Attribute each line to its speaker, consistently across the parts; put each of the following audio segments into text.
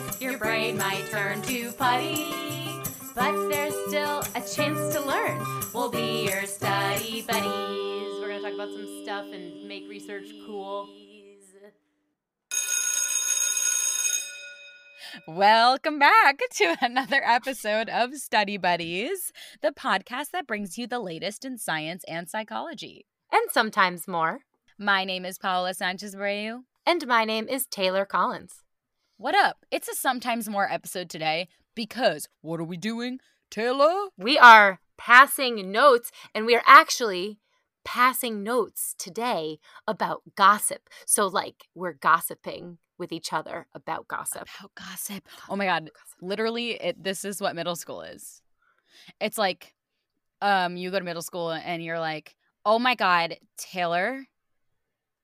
Speaker 1: boys, your brain might turn to putty. But there's still a chance to learn. We'll be your study buddies. We're going to talk about some stuff and make research cool.
Speaker 2: Welcome back to another episode of Study Buddies, the podcast that brings you the latest in science and psychology.
Speaker 1: And sometimes more.
Speaker 2: My name is Paola Sanchez Abreu.
Speaker 1: And my name is Taylor Collins.
Speaker 2: What up? It's a sometimes more episode today because what are we doing, Taylor?
Speaker 1: We are passing notes, and we are actually passing notes today about gossip. So, like, we're gossiping with each other about gossip.
Speaker 2: About gossip. Oh my god, literally it, this is what middle school is. It's like um you go to middle school and you're like, "Oh my god, Taylor,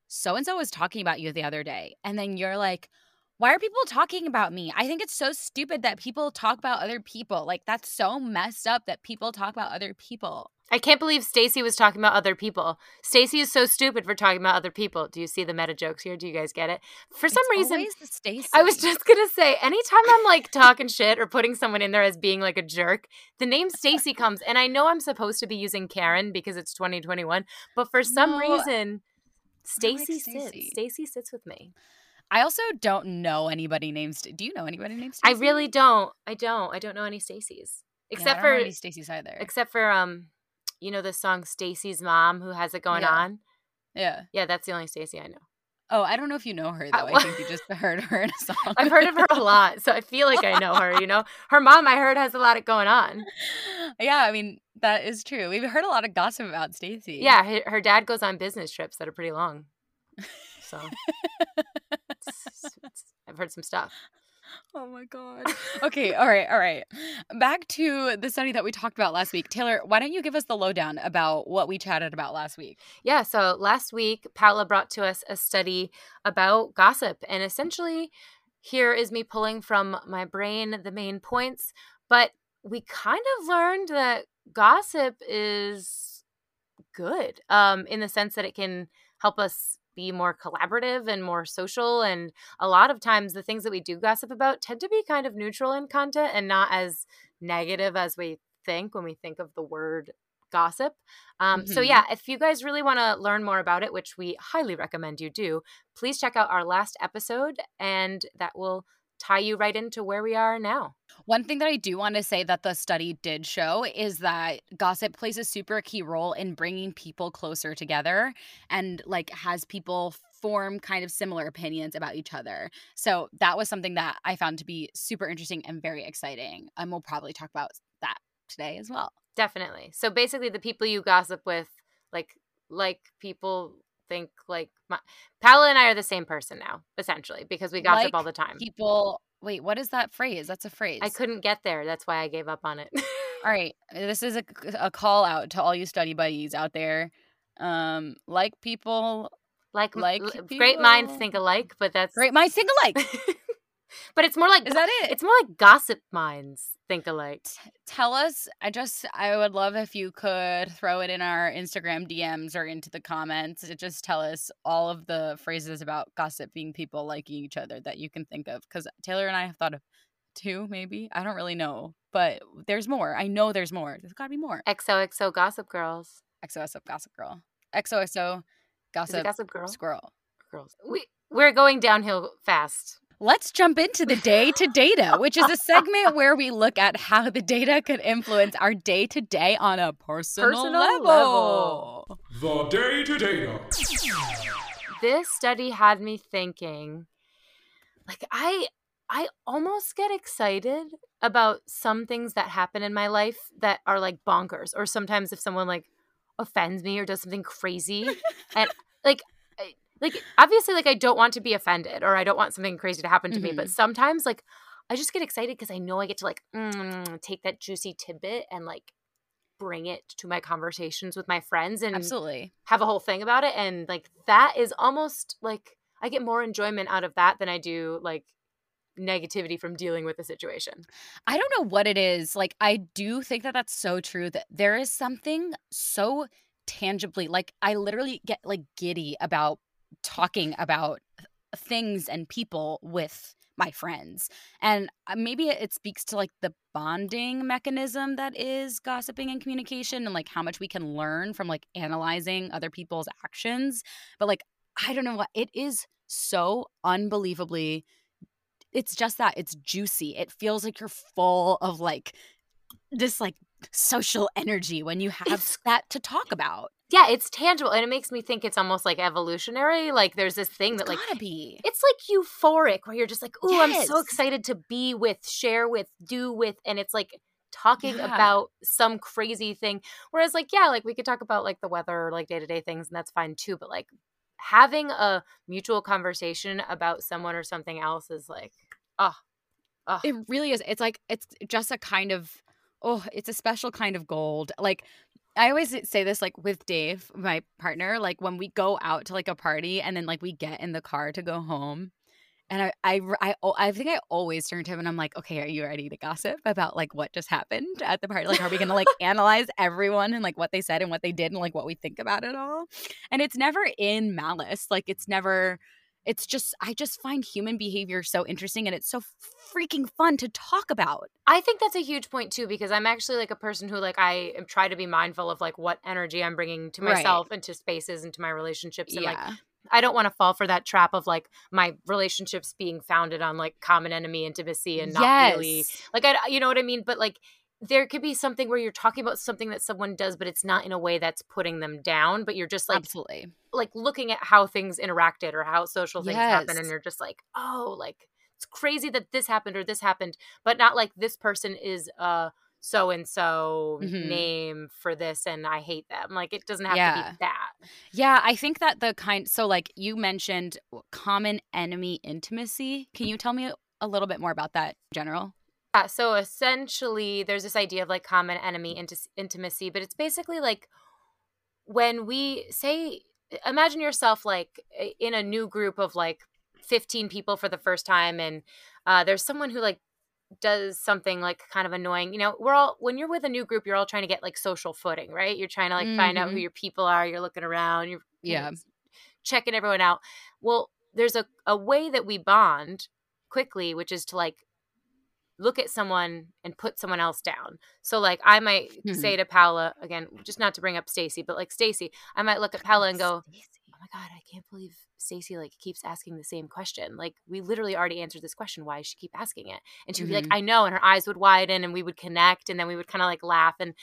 Speaker 2: so and so was talking about you the other day." And then you're like, why are people talking about me? I think it's so stupid that people talk about other people. Like that's so messed up that people talk about other people.
Speaker 1: I can't believe Stacy was talking about other people. Stacy is so stupid for talking about other people. Do you see the meta jokes here? Do you guys get it? For some
Speaker 2: It's
Speaker 1: reason,
Speaker 2: Stacy.
Speaker 1: I was just gonna say, anytime I'm like talking shit or putting someone in there as being like a jerk, the name Stacy comes, and I know I'm supposed to be using Karen because it's 2021, but for some
Speaker 2: No,
Speaker 1: reason, Stacy
Speaker 2: Stacey.
Speaker 1: sits. Stacy sits with me.
Speaker 2: I also don't know anybody named. St- Do you know anybody named
Speaker 1: I really don't. I don't. I don't know any Stacys
Speaker 2: Yeah, I
Speaker 1: except
Speaker 2: don't
Speaker 1: for
Speaker 2: know any Stacy's either.
Speaker 1: except for um, you know the song Stacy's mom who has it going
Speaker 2: Yeah.
Speaker 1: on.
Speaker 2: yeah.
Speaker 1: Yeah, that's the only Stacy I know.
Speaker 2: Oh, I don't know if you know her though.
Speaker 1: I-
Speaker 2: think you just heard her in a song.
Speaker 1: I've heard of her a lot, so I feel like I know her. You know, her mom I heard has a lot of going on.
Speaker 2: yeah, I mean that is true. We've heard a lot of gossip about Stacy.
Speaker 1: Yeah, her, her dad goes on business trips that are pretty long. So I've heard some stuff.
Speaker 2: Oh my god. okay, all right, all right. Back to the study that we talked about last week. Taylor, why don't you give us the lowdown about what we chatted about last week?
Speaker 1: Yeah, so last week Paula brought to us a study about gossip, and essentially, here is me pulling from my brain the main points. But we kind of learned that gossip is good, um, in the sense that it can help us be more collaborative and more social. And a lot of times, the things that we do gossip about tend to be kind of neutral in content and not as negative as we think when we think of the word gossip. Um, So,
Speaker 2: Mhm.
Speaker 1: yeah, if you guys really want to learn more about it, which we highly recommend you do, please check out our last episode, and that will tie you right into where we are now.
Speaker 2: One thing that I do want to say that the study did show is that gossip plays a super key role in bringing people closer together and like has people form kind of similar opinions about each other. So that was something that I found to be super interesting and very exciting. And we'll probably talk about that today as well.
Speaker 1: Definitely. So, basically, the people you gossip with, like, like people think like my, Paula and I are the same person now, essentially, because we gossip
Speaker 2: Like
Speaker 1: all the time.
Speaker 2: People, wait, what is that phrase? That's a phrase.
Speaker 1: I couldn't get there. That's why I gave up on it.
Speaker 2: All right, this is a, a call out to all you study buddies out there. Um, like people,
Speaker 1: like,
Speaker 2: Like
Speaker 1: l- great minds think alike, but that's
Speaker 2: great minds think alike.
Speaker 1: but it's more like
Speaker 2: Is that it?
Speaker 1: it's more like gossip minds think alike.
Speaker 2: T- tell us. I just, I would love if you could throw it in our Instagram DMs or into the comments. to Just tell us all of the phrases about gossip being people liking each other that you can think of. Because Taylor and I have thought of two, maybe. I don't really know, but there's more. I know there's more. There's got to be more.
Speaker 1: XOXO Gossip Girls.
Speaker 2: XOXO Gossip Girl. XOXO Gossip
Speaker 1: Gossip Girl?
Speaker 2: Squirrel.
Speaker 1: Girls. We we're going downhill fast.
Speaker 2: Let's jump into the day to data, which is a segment where we look at how the data could influence our day to day on a personal,
Speaker 1: Personal
Speaker 2: level.
Speaker 1: level.
Speaker 3: The day to data.
Speaker 1: This study had me thinking like I I almost get excited about some things that happen in my life that are like bonkers or sometimes if someone like offends me or does something crazy and like I- like obviously like I don't want to be offended or I don't want something crazy to happen to me but sometimes like I just get excited because I know I get to like mm, take that juicy tidbit and like bring it to my conversations with my friends and
Speaker 2: Absolutely.
Speaker 1: have a whole thing about it and like that is almost like I get more enjoyment out of that than I do like negativity from dealing with the situation.
Speaker 2: I don't know what it is. Like, I do think that that's so true that there is something so tangibly, like, I literally get like giddy about talking about things and people with my friends. And uh, maybe it speaks to like the bonding mechanism that is gossiping and communication and like how much we can learn from like analyzing other people's actions. But like, I don't know what it is so unbelievably it's just that it's juicy. It feels like you're full of like this like social energy when you have it's, that to talk about.
Speaker 1: Yeah, it's tangible and it makes me think it's almost like evolutionary. Like there's this thing
Speaker 2: it's
Speaker 1: that like
Speaker 2: be.
Speaker 1: It's like euphoric where you're just like, "Oh, yes. I'm so excited to be with, share with, do with." And it's like talking yeah. about some crazy thing. Whereas like, yeah, like we could talk about like the weather or like day-to-day things and that's fine too, but like having a mutual conversation about someone or something else is like, oh,
Speaker 2: oh. It really is. It's like it's just a kind of oh, it's a special kind of gold. Like I always say this like with Dave, my partner, like when we go out to like a party and then like we get in the car to go home. And I, I, I, I think I always turn to him and I'm like, okay, are you ready to gossip about like what just happened at the party? Like, are we going to like analyze everyone and like what they said and what they did and like what we think about it all? And it's never in malice. Like, it's never, it's just I just find human behavior so interesting and it's so freaking fun to talk about.
Speaker 1: I think that's a huge point too because I'm actually like a person who like I am try to be mindful of like what energy I'm bringing to myself right. and to spaces and to my relationships and yeah. like I don't want to fall for that trap of like my relationships being founded on like common enemy intimacy and not yes. really like I you know what I mean but like there could be something where you're talking about something that someone does but it's not in a way that's putting them down but you're just like
Speaker 2: absolutely
Speaker 1: like looking at how things interacted or how social things yes. happen and you're just like oh like it's crazy that this happened or this happened but not like this person is uh so and so name for this and I hate them. Like it doesn't have yeah. to be that.
Speaker 2: Yeah, I think that the kind so like you mentioned common enemy intimacy. Can you tell me a little bit more about that general?
Speaker 1: Yeah, so essentially, there's this idea of like common enemy int- intimacy, but it's basically like when we say, imagine yourself like in a new group of like 15 people for the first time, and uh, there's someone who like does something like kind of annoying. You know, we're all when you're with a new group, you're all trying to get like social footing, right? You're trying to like mm-hmm. find out who mm-hmm. your people are. You're looking around. You're
Speaker 2: yeah,
Speaker 1: know, checking everyone out. Well, there's a a way that we bond quickly, which is to like look at someone and put someone else down. So like I might mm-hmm. say to Paula again, just not to bring up Stacy, but like Stacy, I might look at Paula and go, Stacey. "Oh my god, I can't believe Stacy like keeps asking the same question. Like we literally already answered this question. Why does she keep asking it?" And she'd mm-hmm. be like, mm-hmm. "I know," and her eyes would widen, and we would connect, and then we would kind of like laugh and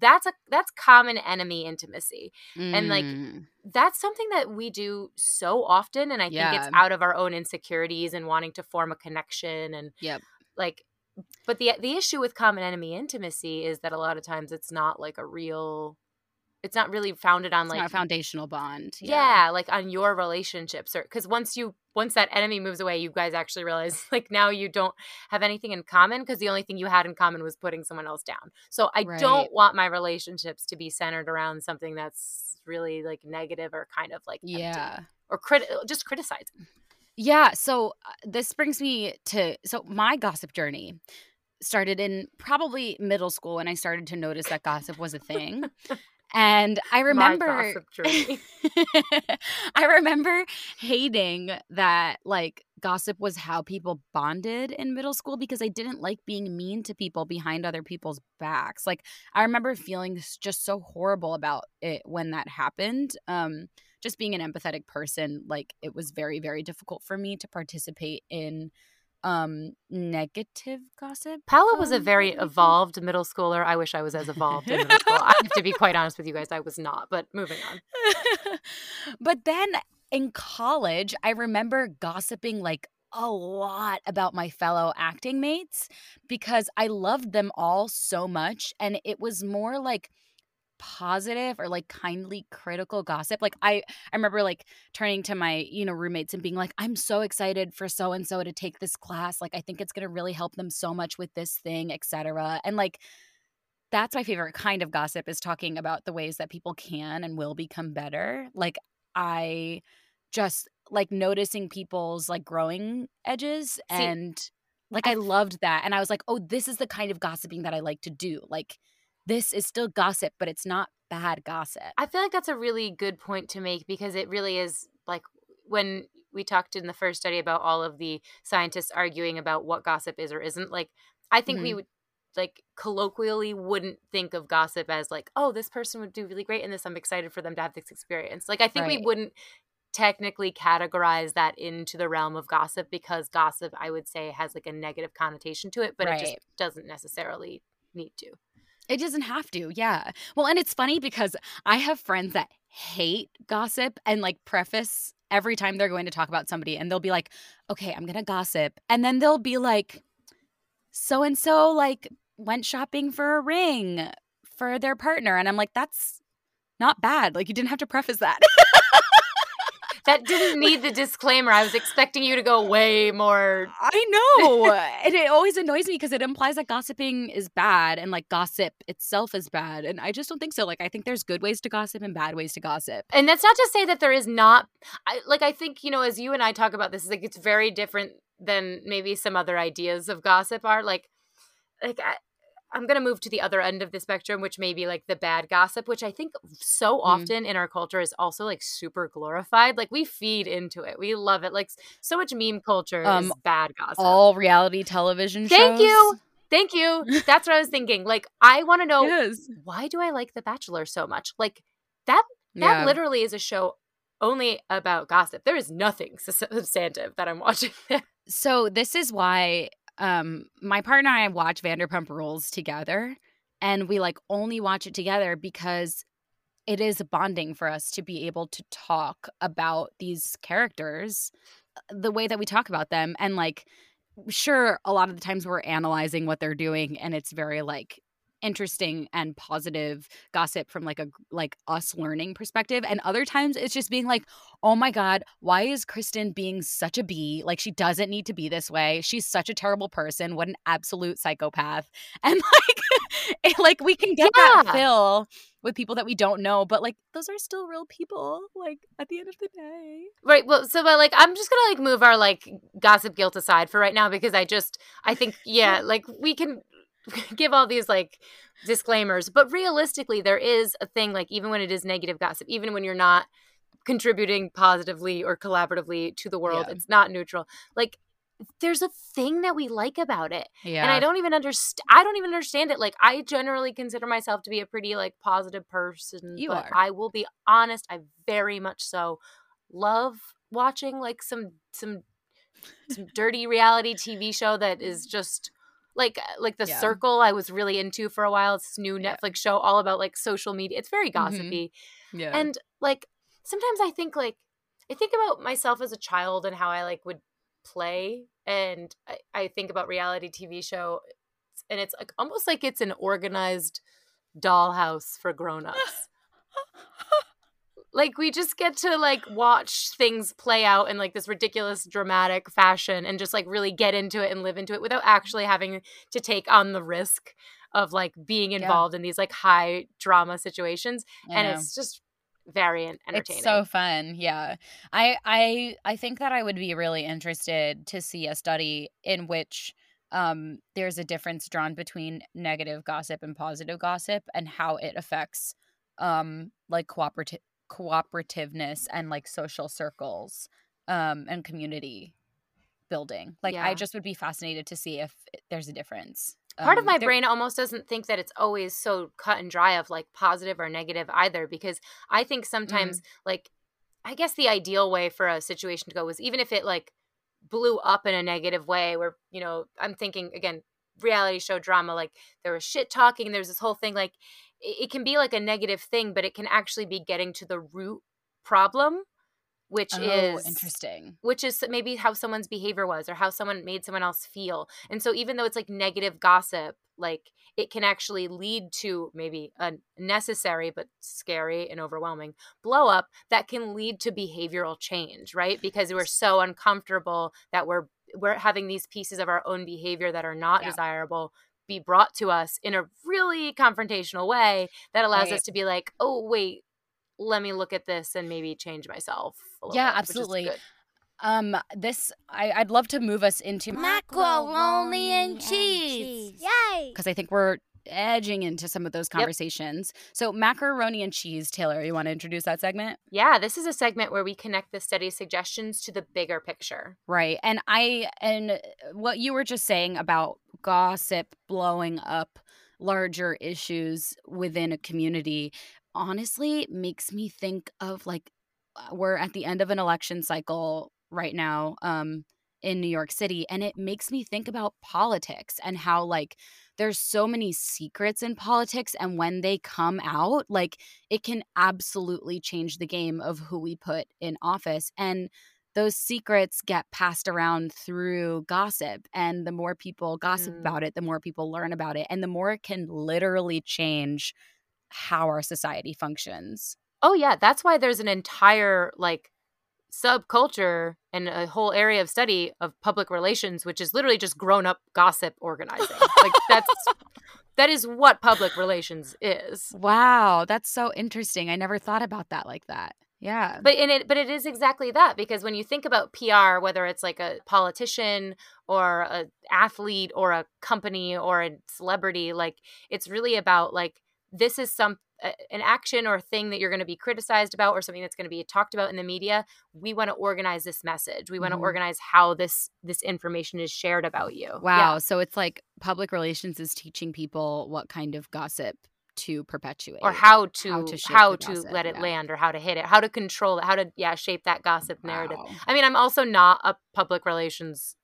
Speaker 1: that's a that's common enemy intimacy mm. and like mm. that's something that we do so often and i yeah. think it's out of our own insecurities and wanting to form a connection and
Speaker 2: yep
Speaker 1: like but the the issue with common enemy intimacy is that a lot of times it's not like a real it's not really founded on
Speaker 2: it's
Speaker 1: like
Speaker 2: a foundational bond
Speaker 1: yeah. yeah like on your relationships or because once you once that enemy moves away you guys actually realize like now you don't have anything in common because the only thing you had in common was putting someone else down so i right. don't want my relationships to be centered around something that's really like negative or kind of like
Speaker 2: yeah
Speaker 1: or crit- just criticizing
Speaker 2: yeah. So uh, this brings me to so my gossip journey started in probably middle school when I started to notice that gossip was a thing. And I remember I remember hating that like gossip was how people bonded in middle school because I didn't like being mean to people behind other people's backs. Like I remember feeling just so horrible about it when that happened. Um just being an empathetic person, like it was very, very difficult for me to participate in um negative gossip.
Speaker 1: Paula was a very evolved middle schooler. I wish I was as evolved in middle school. I have to be quite honest with you guys, I was not, but moving on.
Speaker 2: but then in college, I remember gossiping like a lot about my fellow acting mates because I loved them all so much and it was more like positive or like kindly critical gossip like i i remember like turning to my you know roommates and being like i'm so excited for so and so to take this class like i think it's going to really help them so much with this thing etc and like that's my favorite kind of gossip is talking about the ways that people can and will become better like i just like noticing people's like growing edges See, and like I, I loved that and i was like oh this is the kind of gossiping that i like to do like this is still gossip, but it's not bad gossip.
Speaker 1: I feel like that's a really good point to make because it really is like when we talked in the first study about all of the scientists arguing about what gossip is or isn't, like I think
Speaker 2: Mm-hmm.
Speaker 1: we would like colloquially wouldn't think of gossip as like, oh, this person would do really great in this. I'm excited for them to have this experience. Like I think we wouldn't technically categorize that into the realm of gossip because gossip I would say has like a negative connotation to it, but it just doesn't necessarily need to.
Speaker 2: It doesn't have to, yeah. Well, and it's funny because I have friends that hate gossip and like preface every time they're going to talk about somebody and they'll be like, okay, I'm going to gossip. And then they'll be like, so and so like went shopping for a ring for their partner. And I'm like, that's not bad. Like, you didn't have to preface that.
Speaker 1: That didn't need the disclaimer. I was expecting you to go way more
Speaker 2: I know. and it always annoys me because it implies that gossiping is bad and like gossip itself is bad. And I just don't think so. Like, I think there's good ways to gossip and bad ways to gossip.
Speaker 1: and that's not to say that there is not I, like i think you know as you and i talk about this like it's very different than maybe some other ideas of gossip are like like I, i'm gonna move to the other end of the spectrum which may be like the bad gossip which i think so
Speaker 2: Mm.
Speaker 1: often in our culture is also like super glorified like we feed into it we love it like so much meme culture is
Speaker 2: Um,
Speaker 1: bad gossip
Speaker 2: All reality television shows.
Speaker 1: thank you thank you that's what i was thinking like i want to know
Speaker 2: Yes.
Speaker 1: why do i like the bachelor so much like that that
Speaker 2: Yeah.
Speaker 1: literally is a show only about gossip. There is nothing substantive that I'm watching.
Speaker 2: So this is why um my partner and I watch Vanderpump Rules together and we like only watch it together because it is bonding for us to be able to talk about these characters uh, the way that we talk about them and like sure a lot of the times we're analyzing what they're doing and it's very like interesting and positive gossip from like a like us learning perspective and other times it's just being like oh my god why is kristen being such a bee? Like she doesn't need to be this way. She's such a terrible person. What an absolute psychopath. And like it, like we can get that fill with people that we don't know but like those are still real people like at the end of the day.
Speaker 1: Right. Well, so but like I'm just gonna like move our like gossip guilt aside for right now because I just I think yeah like we can give all these like disclaimers, but realistically there is a thing like even when it is negative gossip, even when you're not contributing positively or collaboratively to the world,
Speaker 2: Yeah.
Speaker 1: it's not neutral. Like there's a thing that we like about it.
Speaker 2: yeah
Speaker 1: and i don't even understand i don't even understand it like i generally consider myself to be a pretty like positive person
Speaker 2: You
Speaker 1: but
Speaker 2: are.
Speaker 1: i will be honest i very much so love watching like some some some dirty reality tv show that is just like uh, like the
Speaker 2: Yeah.
Speaker 1: circle i was really into for a while it's this new
Speaker 2: Yeah.
Speaker 1: netflix show all about like social media it's very
Speaker 2: Mhm.
Speaker 1: gossipy
Speaker 2: yeah
Speaker 1: and like sometimes I think like I think about myself as a child and how I like would play and I, I think about reality TV show and it's like almost like it's an organized dollhouse for grown-ups. Like we just get to like watch things play out in like this ridiculous dramatic fashion and just like really get into it and live into it without actually having to take on the risk of like being
Speaker 2: Yeah.
Speaker 1: involved in these like high drama situations
Speaker 2: I
Speaker 1: and
Speaker 2: know.
Speaker 1: it's just very entertaining.
Speaker 2: It's so fun. Yeah. I I I think that I would be really interested to see a study in which um there's a difference drawn between negative gossip and positive gossip and how it affects um like cooperative cooperativeness and like social circles um and community building. Like I just would be fascinated to see if there's a difference.
Speaker 1: Part of
Speaker 2: Um,
Speaker 1: my
Speaker 2: there-
Speaker 1: brain almost doesn't think that it's always so cut and dry of like positive or negative either because I think sometimes like I guess the ideal way for a situation to go was even if it like blew up in a negative way where you know I'm thinking again reality show drama like there was shit talking there's this whole thing like it can be like a negative thing but it can actually be getting to the root problem which
Speaker 2: oh,
Speaker 1: is
Speaker 2: interesting.
Speaker 1: which is maybe how someone's behavior was or how someone made someone else feel. And so even though it's like negative gossip, like it can actually lead to maybe a necessary but scary and overwhelming blow up that can lead to behavioral change, right? Because we're so uncomfortable that we're we're having these pieces of our own behavior that are not
Speaker 2: Yeah.
Speaker 1: desirable be brought to us in a really confrontational way that allows
Speaker 2: Right.
Speaker 1: us to be like, "Oh, wait, let me look at this and maybe change myself." a little
Speaker 2: Yeah,
Speaker 1: bit,"
Speaker 2: absolutely. Um, this I, I'd love to move us into
Speaker 3: Macaroni and cheese. Yay!
Speaker 2: because I think we're edging into some of those conversations. Yep. So, macaroni and cheese, Taylor, you want to introduce that segment?
Speaker 1: Yeah, this is a segment where we connect the study suggestions to the bigger picture.
Speaker 2: Right. And I, and what you were just saying about gossip blowing up larger issues within a community honestly makes me think of like uh, we're at the end of an election cycle right now um in New York City and it makes me think about politics and how like there's so many secrets in politics and when they come out like it can absolutely change the game of who we put in office and those secrets get passed around through gossip and the more people gossip mm. about it the more people learn about it and the more it can literally change how our society functions
Speaker 1: oh yeah that's why there's an entire like subculture and a whole area of study of public relations which is literally just grown up gossip organizing. Like that's that is what public relations is.
Speaker 2: Wow that's so interesting. I never thought about that like that. Yeah.
Speaker 1: But in it but it is exactly that because when you think about pr whether it's like a politician or a athlete or a company or a celebrity like it's really about like this is some an action or a thing that you're going to be criticized about or something that's going to be talked about in the media we want to organize this message we want to mm-hmm. organize how this this information is shared about you
Speaker 2: wow yeah. so it's like public relations is teaching people what kind of gossip to perpetuate
Speaker 1: or how to how to, how to gossip, let it yeah. land or how to hit it how to control it how to yeah shape that gossip narrative i mean i'm also not a public relations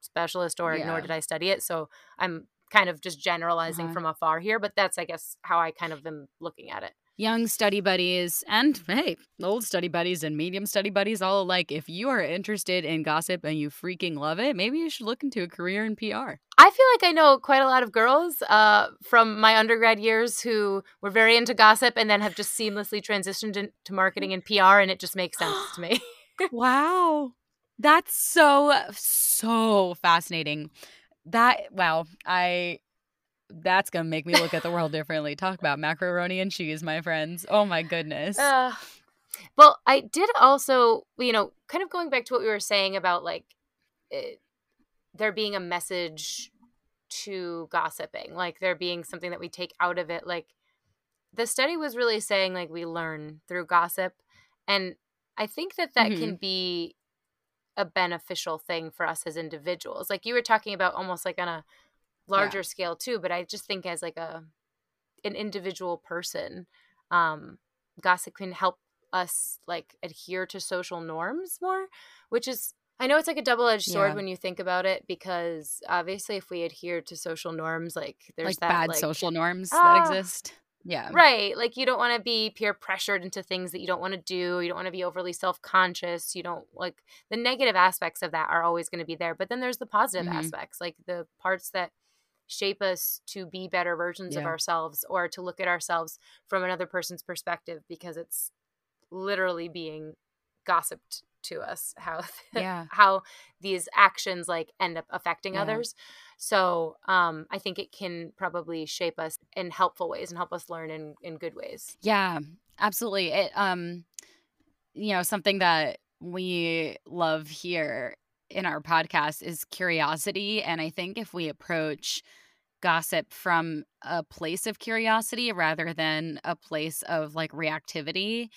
Speaker 1: specialist or yeah. nor did i study it so i'm kind of just generalizing uh-huh. from afar here, but that's I guess how I kind of am looking at it.
Speaker 2: Young study buddies and hey, old study buddies and medium study buddies all alike. If you are interested in gossip and you freaking love it, maybe you should look into a career in PR.
Speaker 1: I feel like I know quite a lot of girls uh, from my undergrad years who were very into gossip and then have just seamlessly transitioned into marketing and PR, and it just makes sense to me.
Speaker 2: wow. That's so, so fascinating that wow, I that's gonna make me look at the world differently. Talk about macaroni and cheese, my friends. Oh my goodness. Uh,
Speaker 1: well, I did also, you know, kind of going back to what we were saying about like it, there being a message to gossiping, like there being something that we take out of it. Like the study was really saying like we learn through gossip, and I think that that mm-hmm. can be a beneficial thing for us as individuals. Like you were talking about almost like on a larger yeah. scale too, but I just think as like a an individual person, um, gossip can help us like adhere to social norms more, which is I know it's like a double edged sword yeah. when you think about it because obviously if we adhere to social norms, like there's
Speaker 2: like
Speaker 1: that
Speaker 2: bad
Speaker 1: like,
Speaker 2: social norms that ah, exist. Yeah.
Speaker 1: Right. Like you don't want to be peer pressured into things that you don't want to do. You don't want to be overly self conscious. You don't like the negative aspects of that are always going to be there. But then there's the positive mm-hmm. aspects, like the parts that shape us to be better versions yeah. of ourselves or to look at ourselves from another person's perspective because it's literally being gossiped to us how yeah. how these actions like end up affecting yeah. others so um, I think it can probably shape us in helpful ways and help us learn in, in good ways.
Speaker 2: Yeah, absolutely. It um, you know, something that we love here in our podcast is curiosity. And I think if we approach gossip from a place of curiosity rather than a place of like reactivity,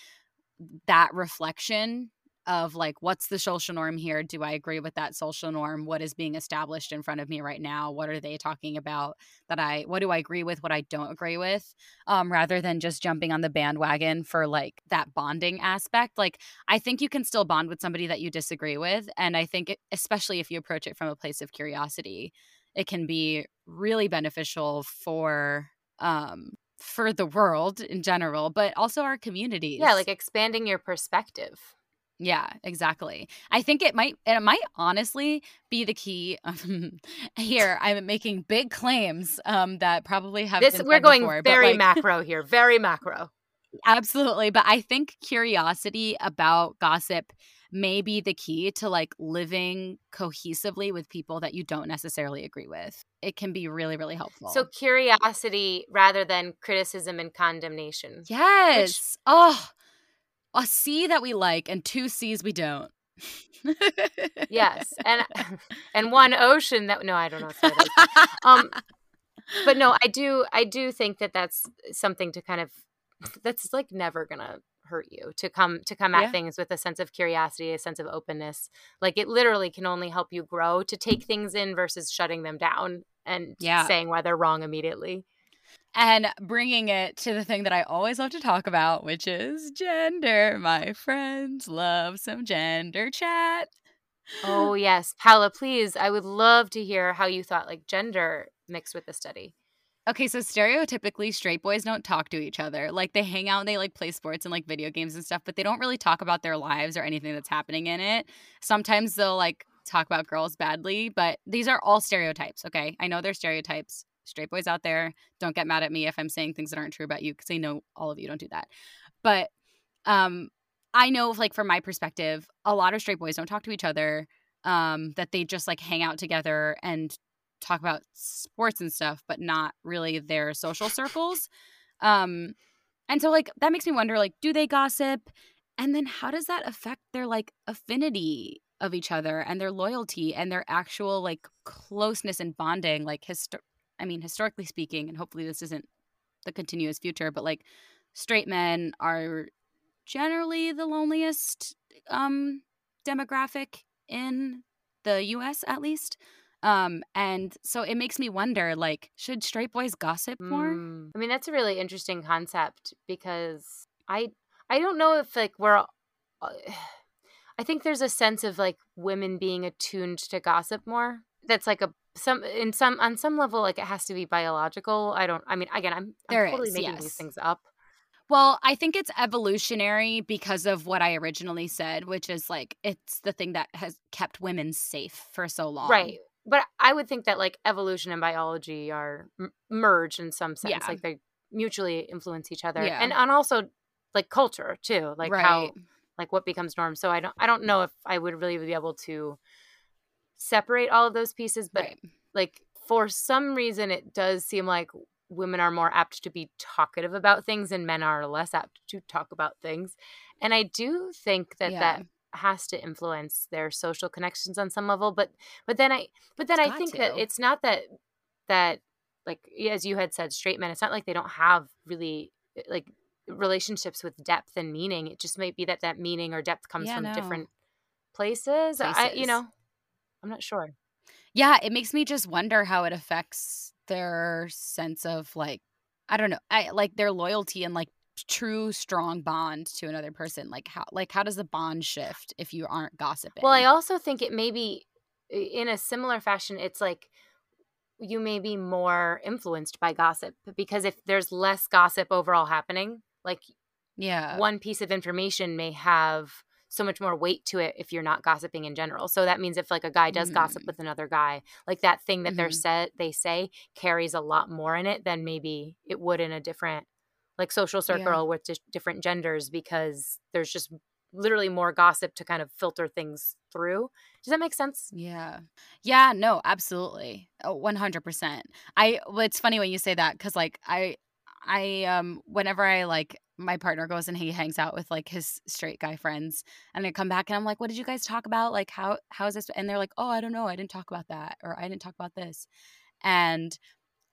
Speaker 2: that reflection of like what's the social norm here? Do i agree with that social norm? What is being established in front of me right now? What are they talking about that i what do i agree with what i don't agree with? Um rather than just jumping on the bandwagon for like that bonding aspect like i think you can still bond with somebody that you disagree with and i think it, especially if you approach it from a place of curiosity it can be really beneficial for um for the world in general but also our communities
Speaker 1: yeah like expanding your perspective
Speaker 2: yeah, exactly. I think it might it might honestly be the key. Um, here, I'm making big claims um, that probably have this.
Speaker 1: we're going
Speaker 2: before,
Speaker 1: very like, macro here, very macro.
Speaker 2: Absolutely, but I think curiosity about gossip may be the key to like living cohesively with people that you don't necessarily agree with. It can be really, really helpful.
Speaker 1: So curiosity rather than criticism and condemnation.
Speaker 2: Yes. Which, oh, a C that we like and two C's we don't.
Speaker 1: yes, and and one ocean that no, I don't know. um, but no, I do I do think that that's something to kind of that's like never gonna hurt you to come to come at
Speaker 2: Yeah.
Speaker 1: things with a sense of curiosity, a sense of openness. Like it literally can only help you grow to take things in versus shutting them down and
Speaker 2: Yeah.
Speaker 1: saying why they're wrong immediately.
Speaker 2: and bringing it to the thing that I always love to talk about, which is gender. My friends love some gender chat.
Speaker 1: Oh yes, Paula, please. I would love to hear how you thought like gender mixed with the study.
Speaker 2: Okay, so stereotypically, straight boys don't talk to each other. Like they hang out and they like play sports and like video games and stuff, but they don't really talk about their lives or anything that's happening in it. Sometimes they'll like talk about girls badly, but these are all stereotypes, okay? I know they're stereotypes. Straight boys out there, don't get mad at me if I'm saying things that aren't true about you because I know all of you don't do that. But um I know like from my perspective, a lot of straight boys don't talk to each other. Um, that they just like hang out together and talk about sports and stuff, but not really their social circles. Um, and so like that makes me wonder, like, do they gossip? And then how does that affect their like affinity of each other and their loyalty and their actual like closeness and bonding? Like histo- I mean, historically speaking, and hopefully this isn't the continuous future, but like straight men are generally the loneliest um demographic in the US at least. Um and so it makes me wonder like should straight boys gossip more?
Speaker 1: Mm. I mean, that's a really interesting concept because I I don't know if like we're uh, I think there's a sense of like women being attuned to gossip more. That's like a some in some on some level like it has to be biological. I don't I mean again I'm,
Speaker 2: There
Speaker 1: I'm totally
Speaker 2: is,
Speaker 1: making
Speaker 2: yes.
Speaker 1: these things up.
Speaker 2: Well, I think it's evolutionary because of what I originally said, which is like it's the thing that has kept women safe for so long.
Speaker 1: Right. But I would think that like evolution and biology are m- merged in some sense.
Speaker 2: Yeah.
Speaker 1: Like they mutually influence each other.
Speaker 2: Yeah.
Speaker 1: And and also like culture too. Like how like what becomes norm. So I don't I don't know if I would really be able to separate all of those pieces, but
Speaker 2: right.
Speaker 1: like for some reason it does seem like women are more apt to be talkative about things and men are less apt to talk about things. And I do think that
Speaker 2: Yeah.
Speaker 1: that has to influence their social connections on some level, but but then I but then
Speaker 2: It's
Speaker 1: I think that it's not that that like as you had said straight men it's not like they don't have really eh, like relationships with depth and meaning. It just might be that that meaning or depth comes
Speaker 2: Yeah,
Speaker 1: from
Speaker 2: no.
Speaker 1: different places. I you know, I'm not sure.
Speaker 2: Yeah, it makes me just wonder how it affects their sense of like I don't know, I like their loyalty and like true strong bond to another person. Like how like how does the bond shift if you aren't gossiping?
Speaker 1: Well, I also think it may be in a similar fashion. It's like you may be more influenced by gossip because if there's less gossip overall happening, like
Speaker 2: yeah.
Speaker 1: one piece of information may have so much more weight to it if you're not gossiping in general. So that means if like a guy does gossip
Speaker 2: Mm.
Speaker 1: with another guy, like that thing that they're
Speaker 2: Mhm.
Speaker 1: said they say carries a lot more in it than maybe it would in a different like social circle with just different genders because there's just literally more gossip to kind of filter things through. Does that make sense?
Speaker 2: Yeah. Yeah, no, absolutely. Oh, 100%. I well, it's funny when you say that cuz like I I um whenever I like my partner goes and he hangs out with like his straight guy friends and I come back and I'm like, "What did you guys talk about? Like how how is this?" And they're like, "Oh, I don't know. I didn't talk about that or I didn't talk about this." And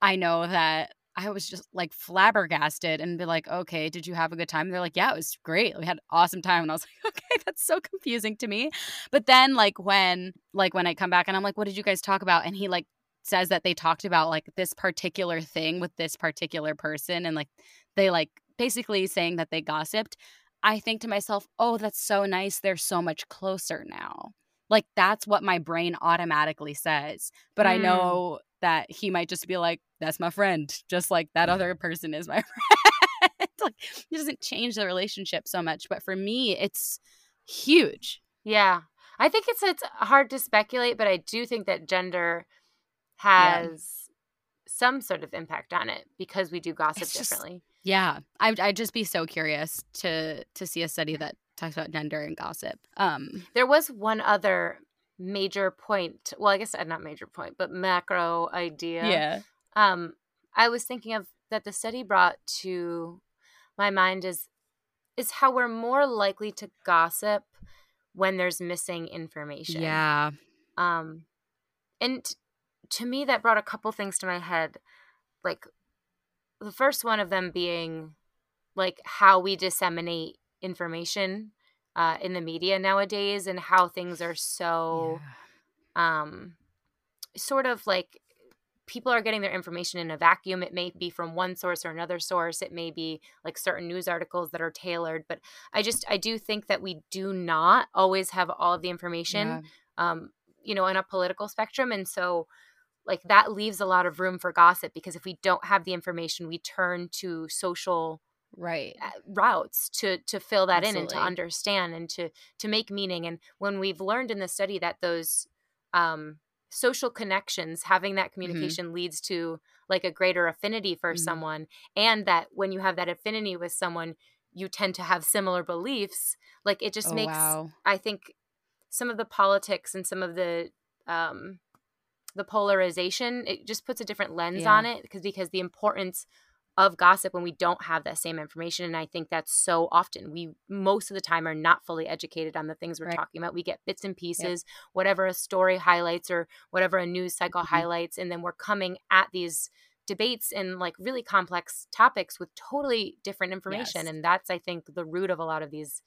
Speaker 2: I know that I was just like flabbergasted and be like, okay, did you have a good time? And they're like, yeah, it was great. We had an awesome time. And I was like, okay, that's so confusing to me. But then like when like when I come back and I'm like, what did you guys talk about? And he like says that they talked about like this particular thing with this particular person and like they like basically saying that they gossiped. I think to myself, oh, that's so nice. They're so much closer now. Like that's what my brain automatically says. But I
Speaker 1: Mm.
Speaker 2: know that he might just be like, that's my friend, just like that other person is my friend. like it doesn't change the relationship so much. But for me, it's huge.
Speaker 1: Yeah. I think it's it's hard to speculate, but I do think that gender
Speaker 2: Yeah.
Speaker 1: has some sort of impact on it because we do gossip
Speaker 2: It's just-
Speaker 1: differently.
Speaker 2: Yeah. I I'd just be so curious to to see a study that talks about gender and gossip. Um
Speaker 1: There was one other major point. Well, I guess uh, not major point, but macro idea.
Speaker 2: yeah.
Speaker 1: Um, I was thinking of that the study brought to my mind is is how we're more likely to gossip when there's missing information.
Speaker 2: Yeah.
Speaker 1: Um, and t- to me, that brought a couple things to my head. like the first one of them being like how we disseminate information uh, in the media nowadays and how things are so yeah. um sort of like people are getting their information in a vacuum it may be from one source or another source it may be like certain news articles that are tailored but i just i do think that we do not always have all of the information yeah. um you know in a political spectrum and so like that leaves a lot of room for gossip because if we don't have the information we turn to social
Speaker 2: right
Speaker 1: uh, routes to to fill that Absolutely. in and to understand and to to make meaning and when we've learned in the study that those um social connections having that mm-hmm. communication mm-hmm. leads to like a greater affinity for mm-hmm. someone and that when you have that affinity with someone you tend to have similar beliefs like it just oh, makes wow. i think some of the politics and some of the um the polarization it just puts a different lens yeah. on it because because the importance of gossip when we don't have that same information and i think that's so often we most of the time are not fully educated on the things we're right. talking about we get bits and pieces whatever a story highlights or whatever a news cycle mm-hmm. highlights and then we're coming at these debates and like really complex topics with totally different information yes. and that's i think the root of a lot of these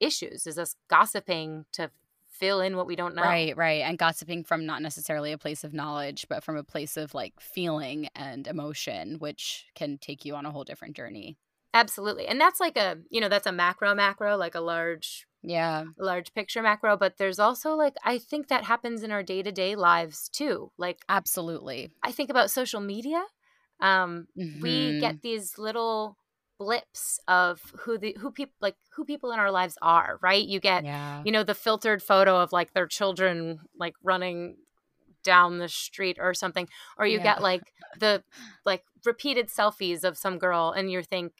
Speaker 1: issues is us gossiping to fill in what we don't know.
Speaker 2: Right, right. And gossiping from not necessarily a place of knowledge, but from a place of like feeling and emotion, which can take you on a whole different journey.
Speaker 1: Absolutely. And that's like a, you know, that's a macro macro, like a large
Speaker 2: yeah,
Speaker 1: large picture macro, but there's also like I think that happens in our day-to-day lives too. Like
Speaker 2: Absolutely.
Speaker 1: I think about social media. Um mm-hmm. we get these little blips of who the who people like who people in our lives are right you get yeah. you know the filtered photo of like their children like running down the street or something or you yeah. get like the like repeated selfies of some girl and you think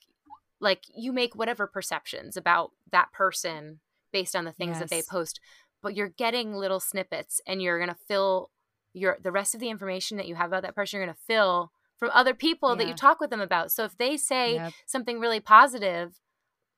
Speaker 1: like you make whatever perceptions about that person based on the things yes. that they post but you're getting little snippets and you're going to fill your the rest of the information that you have about that person you're going to fill from other people yeah. that you talk with them about. So if they say yep. something really positive,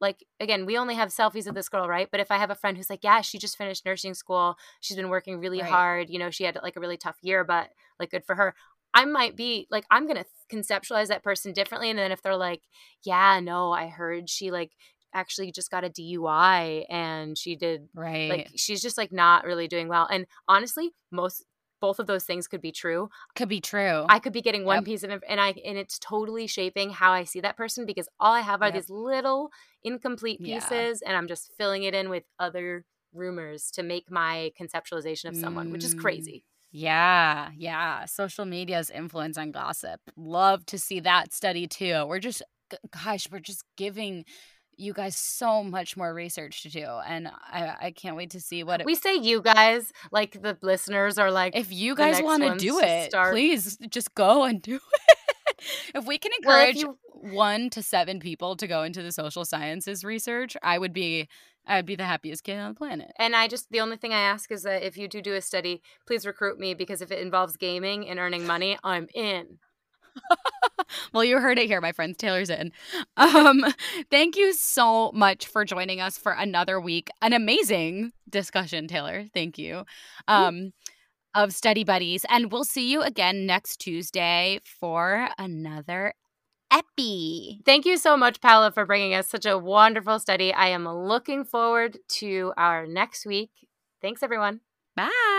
Speaker 1: like again, we only have selfies of this girl, right? But if I have a friend who's like, yeah, she just finished nursing school, she's been working really right. hard, you know, she had like a really tough year, but like good for her. I might be like, I'm gonna conceptualize that person differently. And then if they're like, yeah, no, I heard she like actually just got a DUI and she did
Speaker 2: right
Speaker 1: like she's just like not really doing well and honestly most both of those things could be true.
Speaker 2: Could be true.
Speaker 1: I could be getting one yep. piece of and I and it's totally shaping how I see that person because all I have are yep. these little incomplete pieces yeah. and I'm just filling it in with other rumors to make my conceptualization of someone, mm. which is mm. crazy.
Speaker 2: Yeah, yeah. Social media's influence on gossip. Love to see that study too. We're just gosh, we're just giving you guys so much more research to do and i i can't wait to see what
Speaker 1: it, we say you guys like the listeners are like
Speaker 2: if you guys want to do it start. please just go and do it if we can encourage well, you... one to seven people to go into the social sciences research i would be I'd be the happiest kid on the planet.
Speaker 1: And I just, the only thing I ask is that if you do do a study, please recruit me because if it involves gaming and earning money, I'm in.
Speaker 2: well, you heard it here, my friends. Taylor's in. Um, thank you so much for joining us for another week. An amazing discussion, Taylor. Thank you. Um, of Study Buddies. And we'll see you again next Tuesday for another epi.
Speaker 1: Thank you so much, Paula, for bringing us such a wonderful study. I am looking forward to our next week. Thanks, everyone.
Speaker 2: Bye.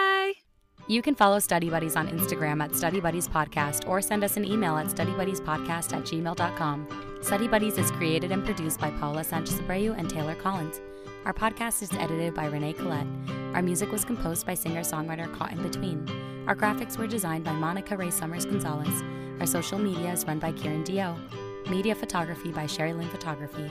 Speaker 2: You can follow Study Buddies on Instagram at Study Buddies Podcast or send us an email at studybuddyspodcast at gmail.com. Study Buddies is created and produced by Paula Sanchez Abreu and Taylor Collins. Our podcast is edited by Renee Collette. Our music was composed by singer songwriter Caught in Between. Our graphics were designed by Monica Ray Summers Gonzalez. Our social media is run by Kieran Dio. Media photography by Sherry Lynn Photography.